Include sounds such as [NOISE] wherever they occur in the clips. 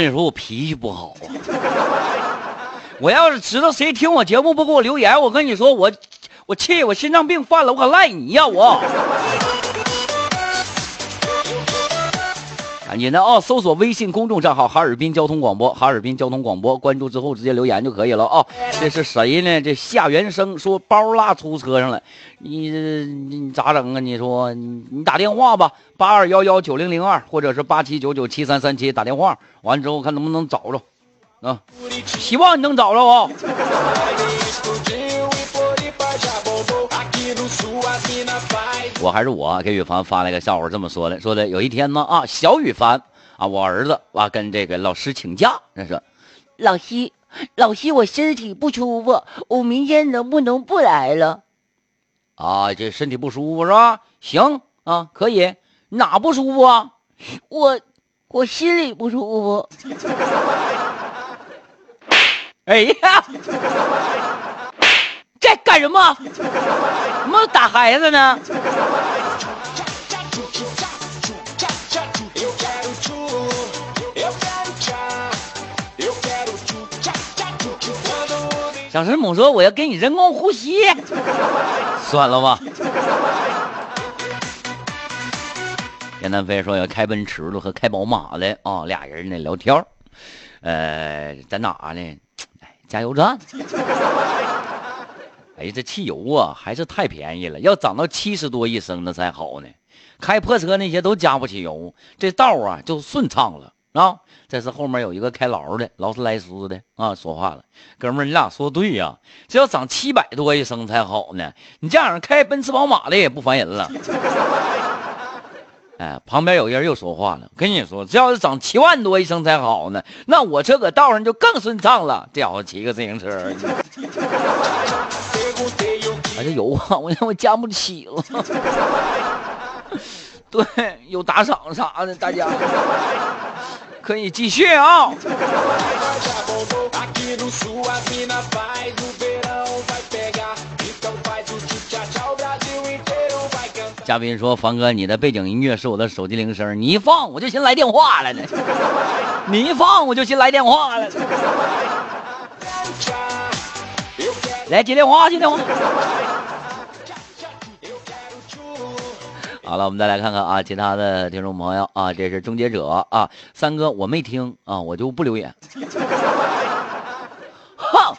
跟你说，我脾气不好。我要是知道谁听我节目不给我留言，我跟你说，我我气我心脏病犯了，我可赖你呀我。赶紧的啊！搜索微信公众账号“哈尔滨交通广播”，哈尔滨交通广播，关注之后直接留言就可以了啊！这是谁呢？这夏元生说包落出租车上了，你你咋整啊？你说你你打电话吧，八二幺幺九零零二，或者是八七九九七三三七，打电话完之后看能不能找着啊！希望你能找着啊！我还是我给雨凡发了个笑话，这么说的：说的有一天呢啊，小雨凡啊，我儿子啊跟这个老师请假，那是老师，老师，我身体不舒服，我明天能不能不来了？啊，这身体不舒服是吧？行啊，可以。哪不舒服啊？我我心里不舒服。[LAUGHS] 哎呀！干什么？怎么打孩子呢？小师母说：“我要给你人工呼吸。”算了吧。严南飞说：“要开奔驰的和开宝马的啊，俩人呢聊天呃，在哪呢？加油站。哎，这汽油啊，还是太便宜了，要涨到七十多一升那才好呢。开破车那些都加不起油，这道啊就顺畅了啊。这是后面有一个开劳的劳斯莱斯的啊，说话了，哥们儿，你俩说对呀，这要涨七百多一升才好呢。你这样开奔驰宝马的也不烦人了。[LAUGHS] 哎，旁边有人又说话了，跟你说，这要是涨七万多一升才好呢，那我车搁道上就更顺畅了。这家伙骑个自行车。[LAUGHS] 哎，这油啊，我我加不起了。对，有打赏啥的，大家可以继续啊。嘉宾说：“凡哥，你的背景音乐是我的手机铃声，你一放我就寻来电话了呢。你一放我就寻来电话了。来接电话，接电话。”好了，我们再来看看啊，其他的听众朋友啊，这是终结者啊，三哥我没听啊，我就不留言。哼，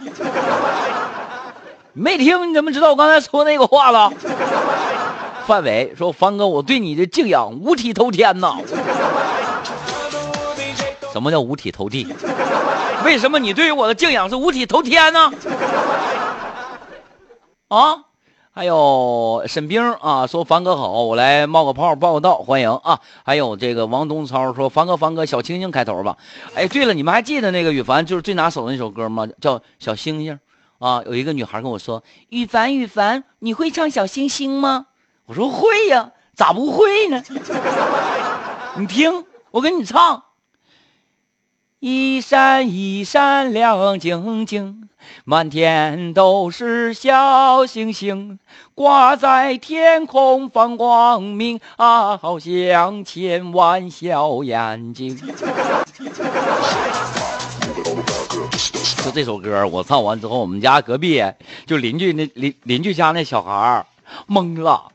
没听你怎么知道我刚才说那个话了？范伟说：“方哥，我对你的敬仰五体投天呐！什么叫五体投地？为什么你对于我的敬仰是五体投天呢？啊？”还有沈冰啊，说凡哥好，我来冒个泡报个到，欢迎啊！还有这个王东超说凡哥凡哥小星星开头吧。哎，对了，你们还记得那个羽凡就是最拿手的那首歌吗？叫小星星啊。有一个女孩跟我说，羽凡羽凡，你会唱小星星吗？我说会呀，咋不会呢？你听，我给你唱。一闪一闪亮晶晶，满天都是小星星，挂在天空放光明啊，好像千万小眼睛。[LAUGHS] 就这首歌，我唱完之后，我们家隔壁就邻居那邻邻居家那小孩懵了，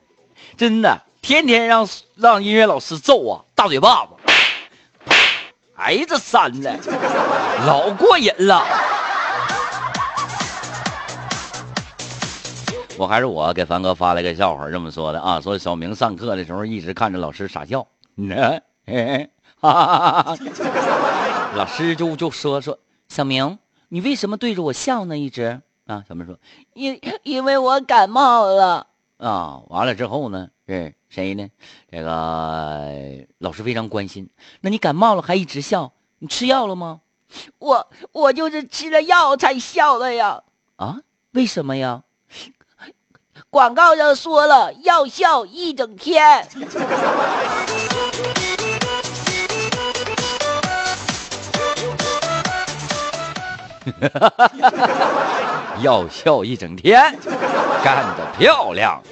真的，天天让让音乐老师揍啊，大嘴巴子。哎，这扇的老过瘾了。我还是我给凡哥发了个笑话，这么说的啊，说小明上课的时候一直看着老师傻笑，呢，老师就就说说小明，你为什么对着我笑呢？一直啊，小明说，因因为我感冒了啊。完了之后呢，是。谁呢？这个老师非常关心。那你感冒了还一直笑，你吃药了吗？我我就是吃了药才笑的呀。啊？为什么呀？广告上说了要笑一整天。[LAUGHS] 要笑一整天，干得漂亮。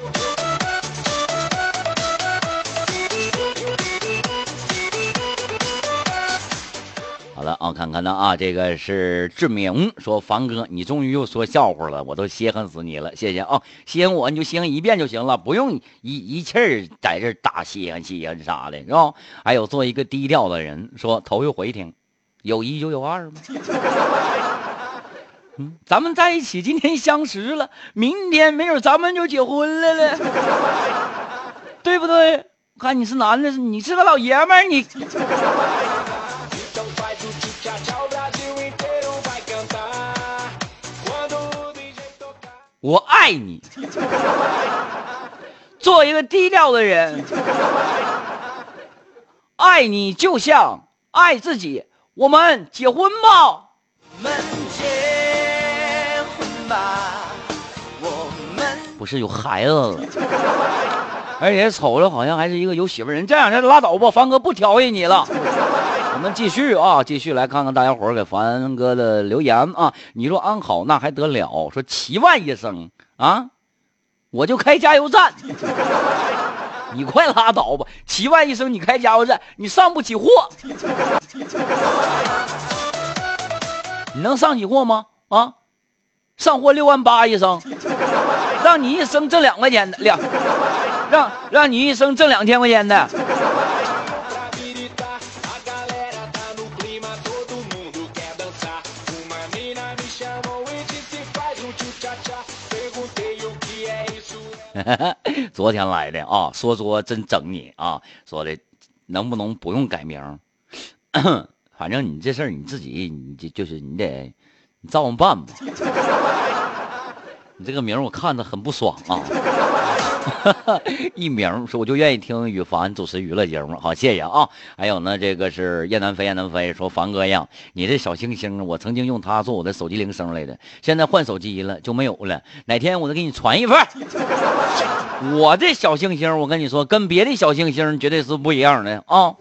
好了啊，看看呢啊，这个是志明说凡哥，你终于又说笑话了，我都稀罕死你了，谢谢啊，稀罕我你就稀罕一遍就行了，不用一一气儿在这打稀罕稀罕啥的，是吧？还有做一个低调的人，说头一回听，有一就有二吗？嗯，[LAUGHS] 咱们在一起，今天相识了，明天没准咱们就结婚了嘞，[LAUGHS] 对不对？看你是男的，你是个老爷们儿，你。我爱你，做一个低调的人，[LAUGHS] 爱你就像爱自己。我们结婚吧，不是有孩子了，而且瞅着好像还是一个有媳妇人。这样的拉倒吧，凡哥不调戏你了。我们继续啊，继续来看看大家伙给凡哥的留言啊。你说安好那还得了？说七万一升啊，我就开加油站。你快拉倒吧！七万一升你开加油站，你上不起货。你能上起货吗？啊，上货六万八一升，让你一生挣两块钱的两，让让你一生挣两千块钱的。[LAUGHS] 昨天来的啊，说说真整你啊，说的能不能不用改名？[CLEARS THROAT] 反正你这事儿你自己，你就就是你得你照着办吧。你这个名我看着很不爽啊。[LAUGHS] 艺名说我就愿意听羽凡主持娱乐节目，好谢谢啊。还有呢，这个是燕南飞，燕南飞说凡哥呀，你这小星星，我曾经用它做我的手机铃声来的，现在换手机了就没有了。哪天我再给你传一份。[LAUGHS] 我这小星星，我跟你说，跟别的小星星绝对是不一样的啊。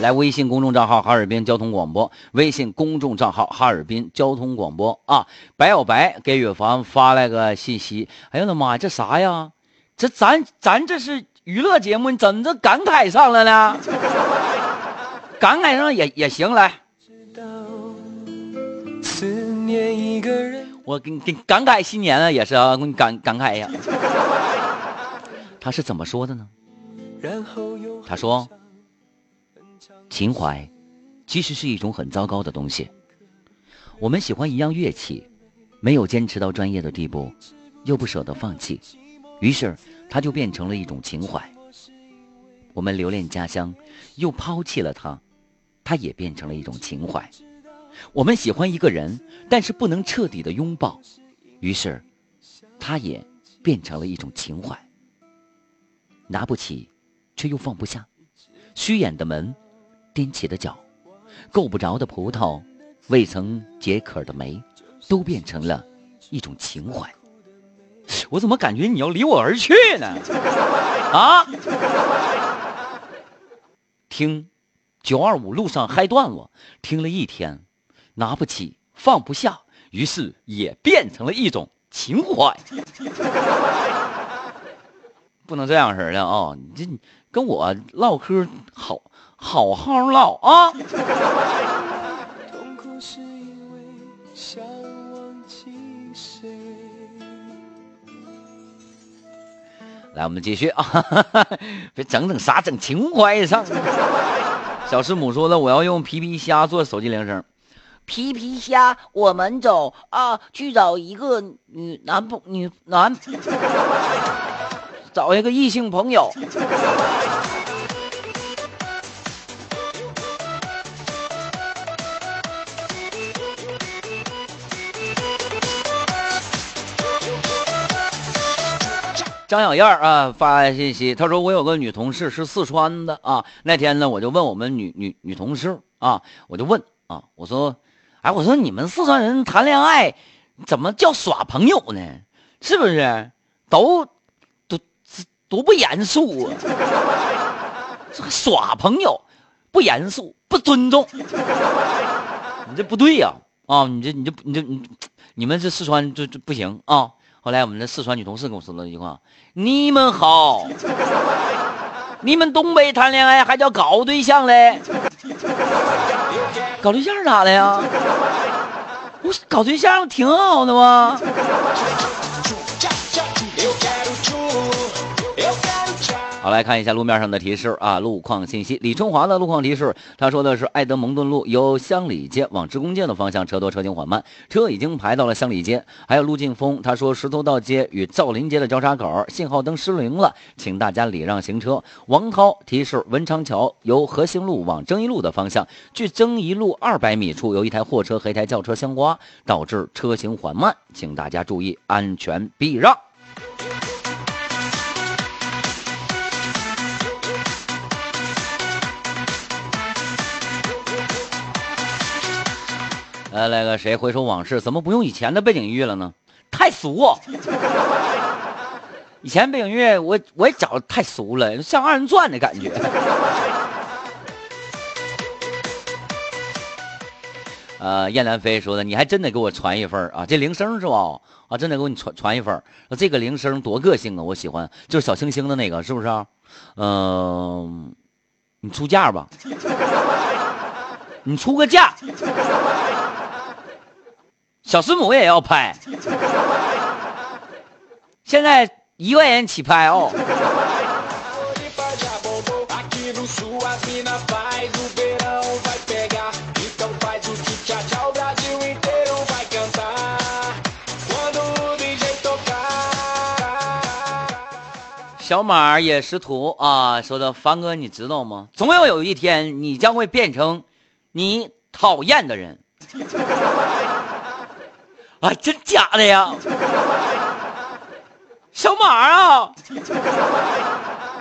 来微信公众账号哈尔滨交通广播，微信公众账号哈尔滨交通广播啊！白小白给远房发来个信息，哎呦我的妈呀，这啥呀？这咱咱这是娱乐节目，你怎么这感慨上了呢？感慨上也也行，来。思念一个人我给你给感慨新年了，也是啊，我给你感感慨一下。他是怎么说的呢？他说。情怀，其实是一种很糟糕的东西。我们喜欢一样乐器，没有坚持到专业的地步，又不舍得放弃，于是它就变成了一种情怀。我们留恋家乡，又抛弃了它，它也变成了一种情怀。我们喜欢一个人，但是不能彻底的拥抱，于是，它也变成了一种情怀。拿不起，却又放不下，虚掩的门。踮起的脚，够不着的葡萄，未曾解渴的梅，都变成了一种情怀。我怎么感觉你要离我而去呢？啊！听九二五路上嗨段子，听了一天，拿不起放不下，于是也变成了一种情怀。[LAUGHS] 不能这样式的啊！你这跟我唠嗑好。好好唠啊！来，我们继续啊！[LAUGHS] 别整整啥整情怀上。小师母说了，我要用皮皮虾做手机铃声。皮皮虾，我们走啊，去找一个女男朋女男，[LAUGHS] 找一个异性朋友。张小燕啊发信息，她说我有个女同事是四川的啊。那天呢，我就问我们女女女同事啊，我就问啊，我说，哎，我说你们四川人谈恋爱怎么叫耍朋友呢？是不是都都多不严肃啊？[LAUGHS] 这个耍朋友不严肃不尊重，你这不对呀啊！你这你这你这你你们这四川这这不行啊！后来我们的四川女同事跟我说了一句话：“你们好。”你们东北谈恋爱还叫搞对象嘞？搞对象咋的呀？我搞对象挺好的吗？好，来看一下路面上的提示啊，路况信息。李春华的路况提示，他说的是爱德蒙顿路由乡里街往职工街的方向车多车行缓慢，车已经排到了乡里街。还有陆劲峰，他说石头道街与造林街的交叉口信号灯失灵了，请大家礼让行车。王涛提示文昌桥由和兴路往征一路的方向，距征一路二百米处有一台货车和一台轿车相刮，导致车行缓慢，请大家注意安全避让。来来个谁回首往事？怎么不用以前的背景音乐了呢？太俗！[LAUGHS] 以前背景音乐我我也找的太俗了，像二人转的感觉。[LAUGHS] 呃，燕南飞说的，你还真得给我传一份啊！这铃声是吧？啊，真得给我你传传一份。这个铃声多个性啊，我喜欢，就是小星星的那个，是不是？嗯，你出价吧，[LAUGHS] 你出个价。小师母也要拍，现在一块钱起拍哦。小马也识图啊，说的凡哥，你知道吗？总有有一天，你将会变成你讨厌的人。啊，真假的呀，小马啊，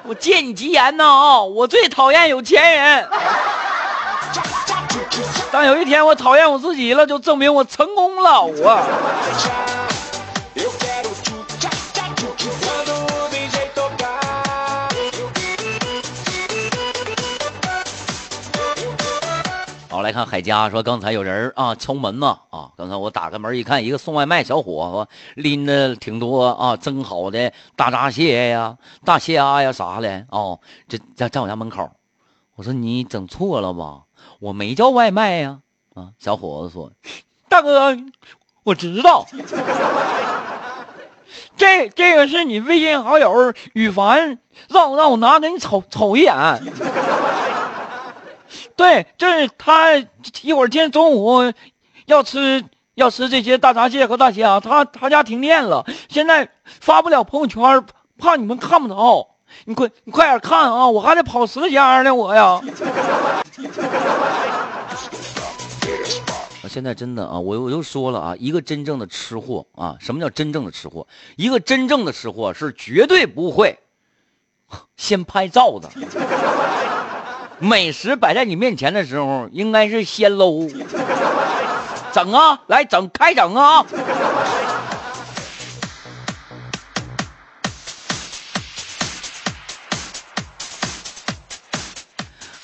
我借你吉言呢啊！我最讨厌有钱人，当有一天我讨厌我自己了，就证明我成功了，我。来看海佳说，刚才有人啊敲门呢啊！刚才我打开门一看，一个送外卖小伙子拎着挺多啊蒸好的大闸蟹呀、大虾呀啥的哦，这在在我家门口。我说你整错了吧？我没叫外卖呀！啊，小伙子说，大哥，我知道，这这个是你微信好友羽凡让让我拿给你瞅瞅一眼。对，就是他一会儿今天中午要吃要吃这些大闸蟹和大虾，他他家停电了，现在发不了朋友圈，怕你们看不着。你快你快点看啊，我还得跑十家呢，我呀。[LAUGHS] 现在真的啊，我我又说了啊，一个真正的吃货啊，什么叫真正的吃货？一个真正的吃货是绝对不会先拍照的。美食摆在你面前的时候，应该是先搂，整啊，来整，开整啊！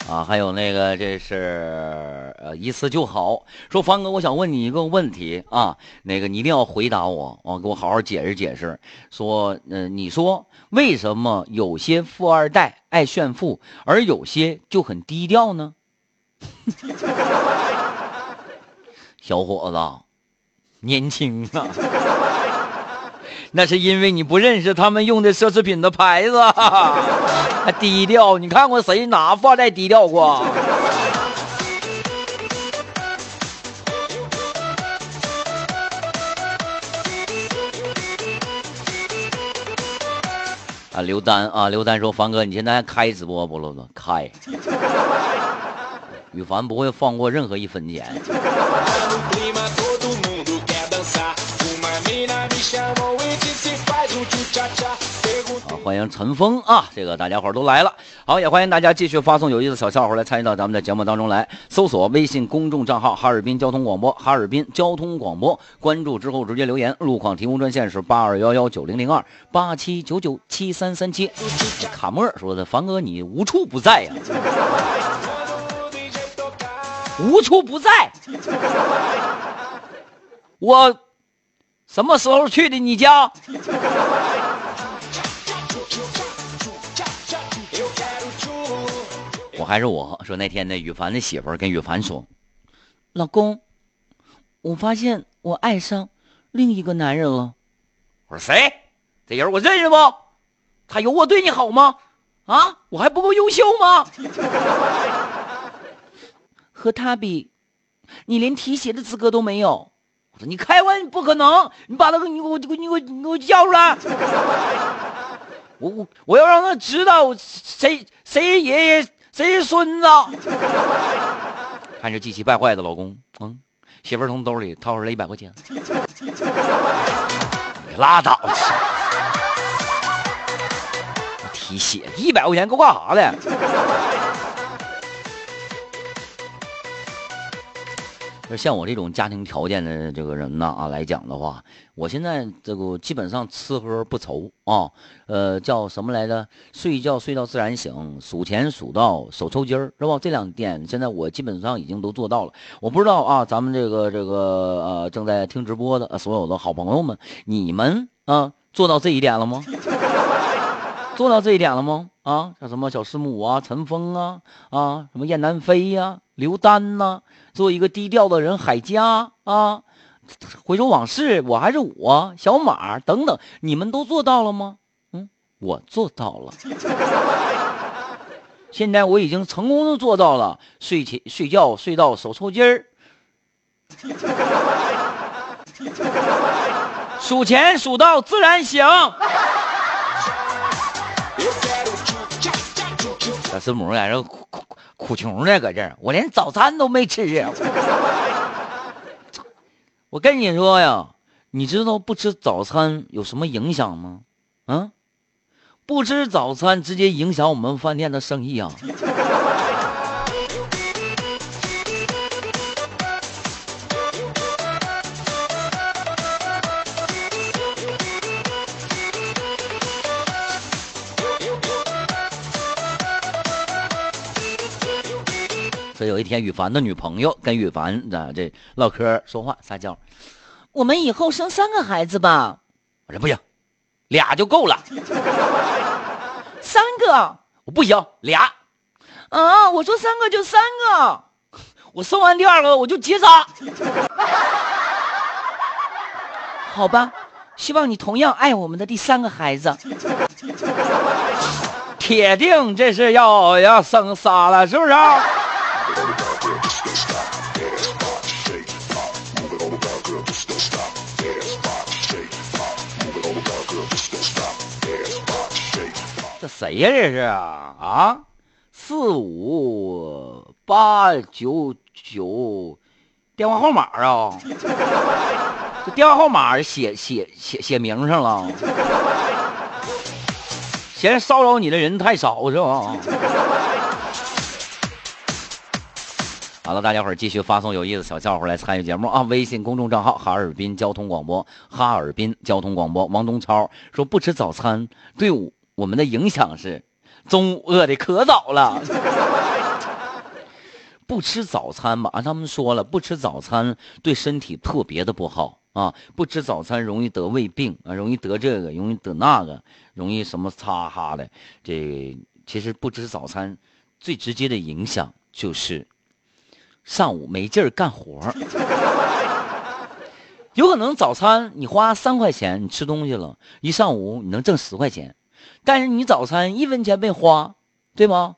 啊，还有那个，这是呃，一次就好。说方哥，我想问你一个问题啊，那个你一定要回答我，啊，给我好好解释解释。说，嗯，你说为什么有些富二代爱炫富，而有些就很低调呢？[LAUGHS] 小伙子，年轻啊。那是因为你不认识他们用的奢侈品的牌子，[LAUGHS] 还低调。你看过谁拿发带低调过？啊，刘丹啊，刘丹说：“凡哥，你现在还开直播不了？开。羽凡不会放过任何一分钱。”好，欢迎陈峰啊！这个大家伙都来了。好，也欢迎大家继续发送有意思的小笑话来参与到咱们的节目当中来。搜索微信公众账号“哈尔滨交通广播”，哈尔滨交通广播，关注之后直接留言。路况提供专线是八二幺幺九零零二八七九九七三三七。卡莫尔说的：“凡哥，你无处不在呀，无处不在。”我。什么时候去的你家？我还是我说那天呢，羽凡的媳妇儿跟羽凡说，老公，我发现我爱上另一个男人了。我说谁？这人我认识不？他有我对你好吗？啊，我还不够优秀吗？和他比，你连提鞋的资格都没有。我说你开玩不可能！你把他给你给我你给我你给我叫出来！我我我要让他知道谁谁爷爷谁孙子。看这记气败坏的老公，嗯，媳妇从兜里掏出来一百块钱，拉倒去！提鞋一百块钱够干啥的？像我这种家庭条件的这个人呢啊来讲的话，我现在这个基本上吃喝不愁啊，呃，叫什么来着？睡觉睡到自然醒，数钱数到手抽筋儿，是吧？这两点现在我基本上已经都做到了。我不知道啊，咱们这个这个呃正在听直播的所有的好朋友们，你们啊做到这一点了吗？做到这一点了吗？啊，像什么小师母啊、陈峰啊、啊什么燕南飞呀、刘丹呐。做一个低调的人，海家啊，回首往事，我还是我，小马等等，你们都做到了吗？嗯，我做到了。[LAUGHS] 现在我已经成功的做到了，睡前睡觉睡到手抽筋儿，[LAUGHS] 数钱数到自然醒。[LAUGHS] 小师母在这。苦穷呢，搁这儿，我连早餐都没吃。[LAUGHS] 我跟你说呀，你知道不吃早餐有什么影响吗？啊，不吃早餐直接影响我们饭店的生意啊。有一天，羽凡的女朋友跟羽凡啊这唠嗑说话撒娇，我们以后生三个孩子吧。我说不行，俩就够了。[LAUGHS] 三个我不行，俩。啊，我说三个就三个，我生完第二个我就结扎。好吧，希望你同样爱我们的第三个孩子。铁定这是要要生仨了，是不是？这谁呀？这是啊啊！四五八九九，电话号码啊！这电话号码写写写写名上了。嫌骚扰你的人太少是吧？好了，大家伙儿继续发送有意思小笑话来参与节目啊！微信公众账号哈尔滨交通广播，哈尔滨交通广播。王东超说不吃早餐对我。我们的影响是，中午饿的可早了，[LAUGHS] 不吃早餐吧？啊，他们说了，不吃早餐对身体特别的不好啊！不吃早餐容易得胃病啊，容易得这个，容易得那个，容易什么擦哈的。这其实不吃早餐最直接的影响就是上午没劲儿干活 [LAUGHS] 有可能早餐你花三块钱你吃东西了，一上午你能挣十块钱。但是你早餐一分钱没花，对吗？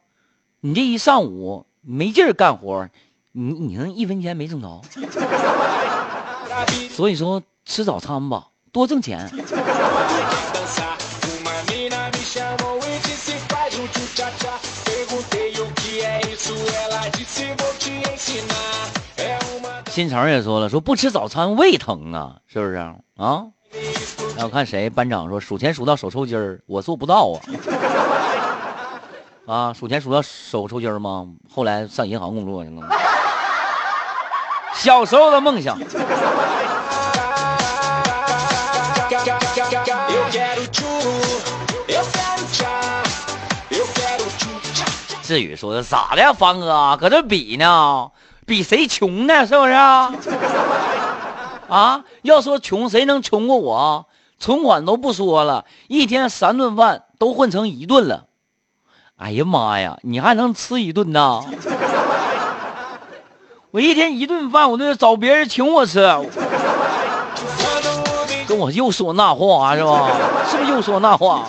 你这一上午没劲儿干活，你你能一分钱没挣着？[LAUGHS] 所以说吃早餐吧，多挣钱。新城也说了，说不吃早餐胃疼啊，是不是啊？那我看谁班长说数钱数到手抽筋儿，我做不到啊！啊，数钱数到手抽筋儿吗？后来上银行工作去了。小时候的梦想。至于说咋的，呀，凡哥搁这比呢？比谁穷呢？是不是？啊，要说穷，谁能穷过我？存款都不说了，一天三顿饭都混成一顿了。哎呀妈呀，你还能吃一顿呢？[LAUGHS] 我一天一顿饭，我都得找别人请我吃，跟我又说那话是吧？是不是又说那话？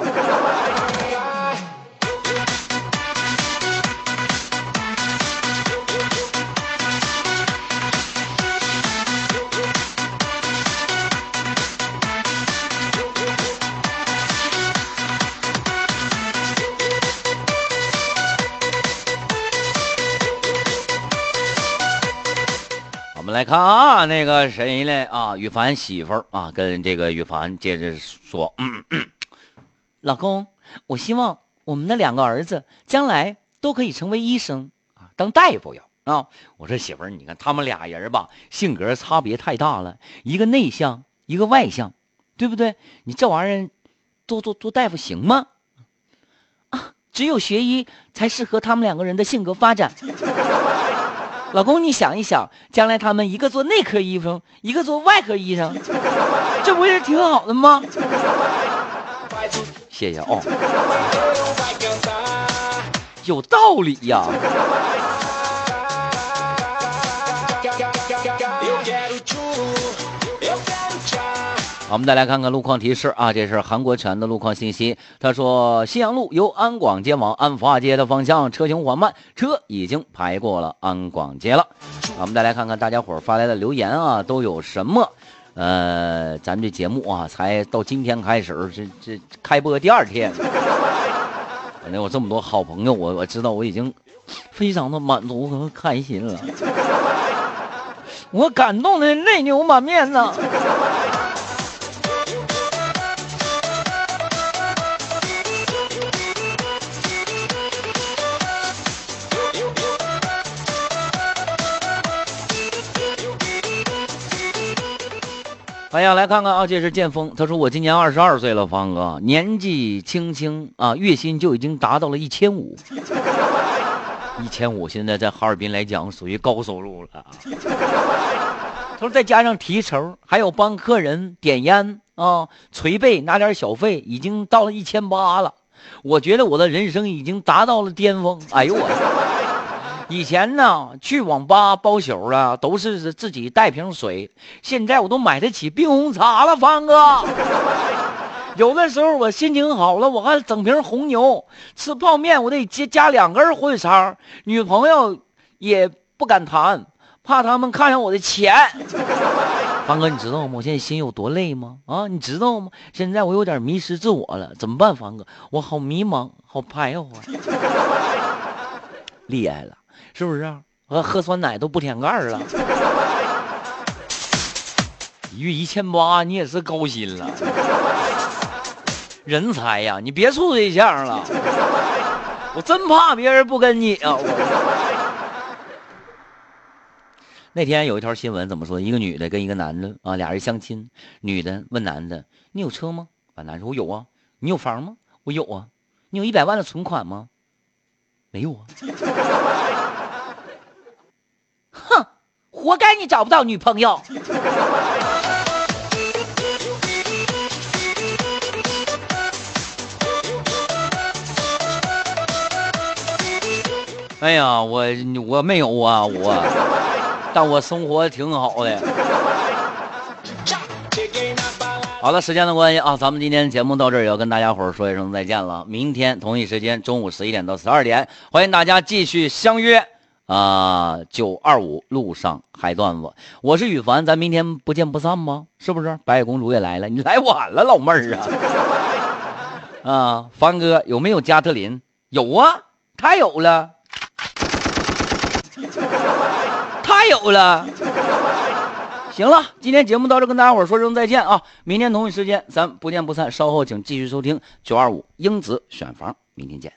来看啊，那个谁嘞？啊，羽凡媳妇儿啊，跟这个羽凡接着说，嗯嗯，老公，我希望我们的两个儿子将来都可以成为医生啊，当大夫呀啊。我说媳妇儿，你看他们俩人吧，性格差别太大了，一个内向，一个外向，对不对？你这玩意儿做做做大夫行吗？啊，只有学医才适合他们两个人的性格发展。[LAUGHS] 老公，你想一想，将来他们一个做内科医生，一个做外科医生，[LAUGHS] 这不是挺好的吗？谢谢哦，有道理呀。我们再来看看路况提示啊，这是韩国全的路况信息。他说，信阳路由安广街往安福化街的方向车行缓慢，车已经排过了安广街了。我们再来看看大家伙发来的留言啊，都有什么？呃，咱们这节目啊，才到今天开始，这这开播第二天，反正有这么多好朋友，我我知道我已经非常的满足和开心了，我感动的泪流满面呢。哎呀，来看看啊，这是剑锋。他说我今年二十二岁了，方哥，年纪轻轻啊，月薪就已经达到了一千五。[LAUGHS] 一千五，现在在哈尔滨来讲属于高收入了。[LAUGHS] 他说再加上提成，还有帮客人点烟啊、捶背拿点小费，已经到了一千八了。我觉得我的人生已经达到了巅峰。哎呦我！[LAUGHS] 以前呢，去网吧包宿了，都是自己带瓶水。现在我都买得起冰红茶了，方哥。[LAUGHS] 有的时候我心情好了，我还整瓶红牛。吃泡面我得加加两根火腿肠。女朋友也不敢谈，怕他们看上我的钱。[LAUGHS] 方哥，你知道吗？我现在心有多累吗？啊，你知道吗？现在我有点迷失自我了，怎么办？方哥，我好迷茫，好徘徊。厉害了。是不是啊？喝喝酸奶都不舔盖了，[LAUGHS] 一月一千八，你也是高薪了，人才呀！你别处对象了，我真怕别人不跟你啊！[LAUGHS] 那天有一条新闻怎么说？一个女的跟一个男的啊，俩人相亲，女的问男的：“你有车吗？”啊，男说：“我有啊。”“你有房吗？”“我有啊。”“你有一百万的存款吗？”“没有啊。”活该你找不到女朋友。[LAUGHS] 哎呀，我我没有啊，我，但我生活挺好的。[LAUGHS] 好了，时间的关系啊，咱们今天节目到这儿也要跟大家伙说一声再见了。明天同一时间，中午十一点到十二点，欢迎大家继续相约。啊，九二五路上嗨段子，我是羽凡，咱明天不见不散吗？是不是？白雪公主也来了，你来晚了，老妹儿啊！[LAUGHS] 啊，凡哥有没有加特林？有啊，他有了，他有了。行了，今天节目到这，跟大家伙说声再见啊！明天同一时间，咱不见不散。稍后请继续收听九二五英子选房，明天见。